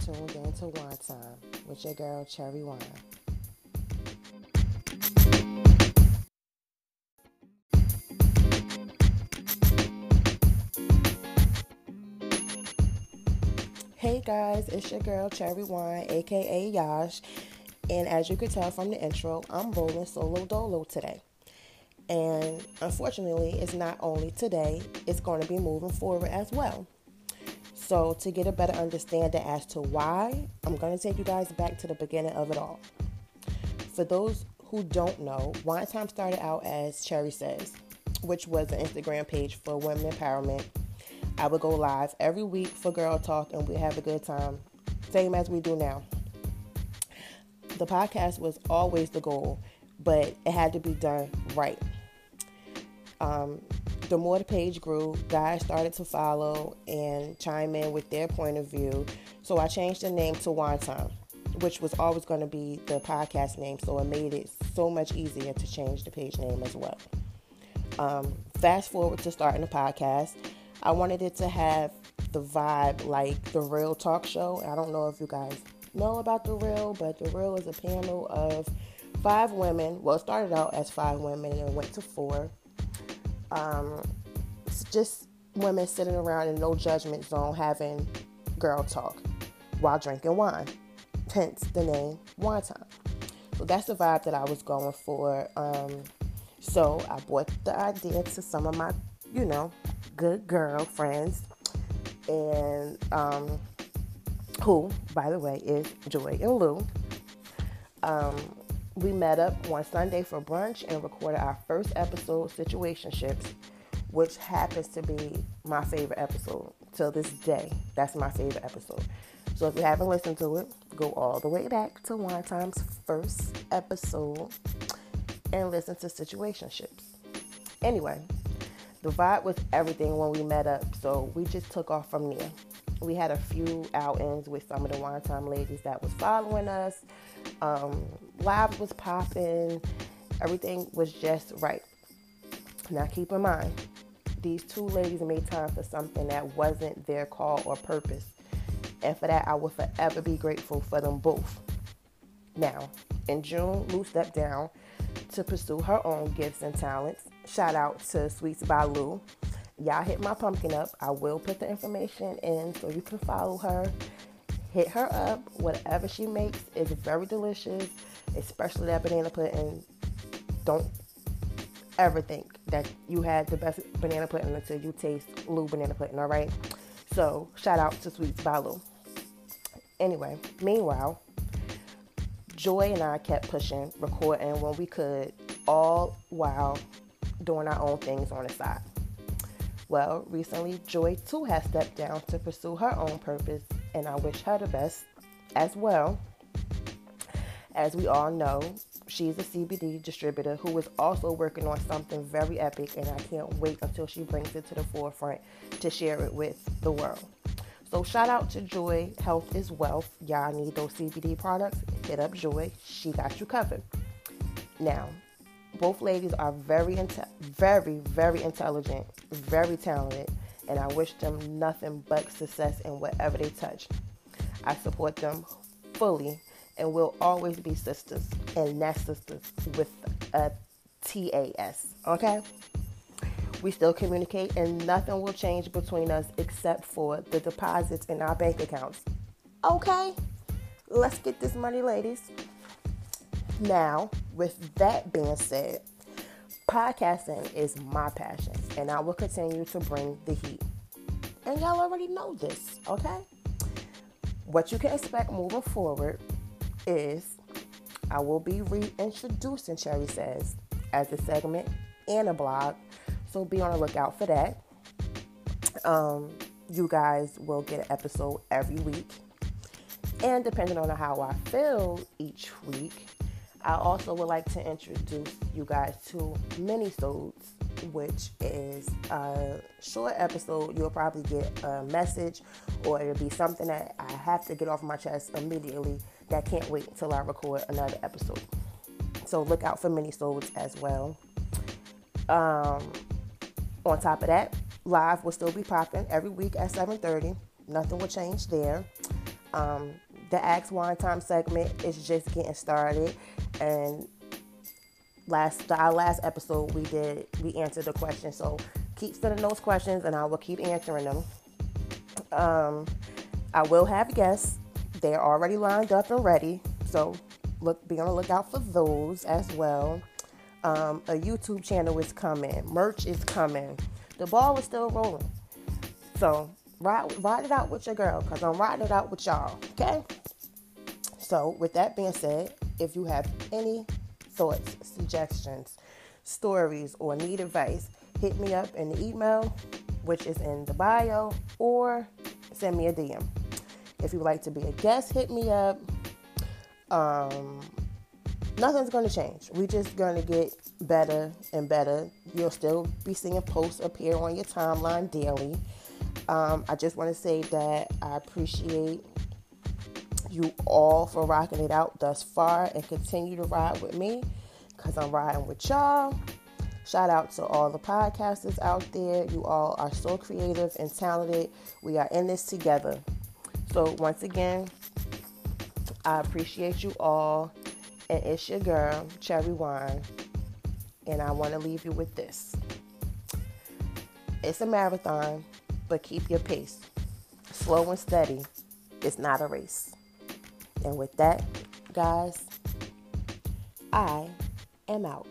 tuned in to Wine Time with your girl Cherry Wine. Hey guys, it's your girl Cherry Wine, aka Yash, and as you could tell from the intro, I'm rolling solo dolo today. And unfortunately, it's not only today, it's going to be moving forward as well. So, to get a better understanding as to why, I'm going to take you guys back to the beginning of it all. For those who don't know, Wine Time started out as Cherry Says, which was an Instagram page for women empowerment. I would go live every week for Girl Talk and we'd have a good time, same as we do now. The podcast was always the goal, but it had to be done right. Um, the more the page grew, guys started to follow and chime in with their point of view. So I changed the name to Wine Time, which was always going to be the podcast name. So it made it so much easier to change the page name as well. Um, fast forward to starting the podcast, I wanted it to have the vibe like the Real Talk Show. I don't know if you guys know about the Real, but the Real is a panel of five women. Well, started out as five women and went to four um, it's just women sitting around in no judgment zone having girl talk while drinking wine. Hence the name Wine Time. So that's the vibe that I was going for. Um, so I brought the idea to some of my, you know, good girl friends, and um, who, by the way, is Joy and Lou. Um, we met up one Sunday for brunch and recorded our first episode, Situationships, which happens to be my favorite episode till this day. That's my favorite episode. So if you haven't listened to it, go all the way back to Wine Time's first episode and listen to Situationships. Anyway, the vibe was everything when we met up, so we just took off from there. We had a few outings with some of the Wine Time ladies that was following us. Um, live was popping. Everything was just right. Now keep in mind, these two ladies made time for something that wasn't their call or purpose. And for that, I will forever be grateful for them both. Now, in June, Lou stepped down to pursue her own gifts and talents. Shout out to Sweets by Lou. Y'all hit my pumpkin up. I will put the information in so you can follow her hit her up. Whatever she makes is very delicious, especially that banana pudding. Don't ever think that you had the best banana pudding until you taste Lou banana pudding, all right? So, shout out to Sweets by Lou. Anyway, meanwhile, Joy and I kept pushing, recording when we could, all while doing our own things on the side. Well, recently, Joy too has stepped down to pursue her own purpose and I wish her the best as well. As we all know, she's a CBD distributor who is also working on something very epic, and I can't wait until she brings it to the forefront to share it with the world. So, shout out to Joy. Health is wealth. Y'all need those CBD products? Hit up Joy. She got you covered. Now, both ladies are very, inte- very, very intelligent, very talented, and I wish them nothing but success in whatever they touch. I support them fully and will always be sisters, and that's sisters with a T A S, okay? We still communicate, and nothing will change between us except for the deposits in our bank accounts. Okay? Let's get this money, ladies. Now, with that being said, Podcasting is my passion, and I will continue to bring the heat. And y'all already know this, okay? What you can expect moving forward is I will be reintroducing Cherry Says as a segment and a blog, so be on the lookout for that. Um, you guys will get an episode every week, and depending on how I feel each week, I also would like to introduce you guys to mini-sodes, which is a short episode. You'll probably get a message or it'll be something that I have to get off my chest immediately that can't wait until I record another episode. So look out for mini-sodes as well. Um, on top of that, live will still be popping every week at 7.30. Nothing will change there. Um, the Ask Wine Time segment is just getting started, and last our last episode we did we answered the question. So keep sending those questions, and I will keep answering them. Um, I will have guests. They're already lined up and ready, so look be on the lookout for those as well. Um, a YouTube channel is coming. Merch is coming. The ball is still rolling. So ride, ride it out with your girl, cause I'm riding it out with y'all. Okay. So with that being said, if you have any thoughts, suggestions, stories, or need advice, hit me up in the email, which is in the bio, or send me a DM. If you would like to be a guest, hit me up. Um, nothing's going to change. We're just going to get better and better. You'll still be seeing posts appear on your timeline daily. Um, I just want to say that I appreciate you all for rocking it out thus far and continue to ride with me because I'm riding with y'all. Shout out to all the podcasters out there. You all are so creative and talented. We are in this together. So, once again, I appreciate you all. And it's your girl, Cherry Wine. And I want to leave you with this it's a marathon, but keep your pace. Slow and steady. It's not a race. And with that, guys, I am out.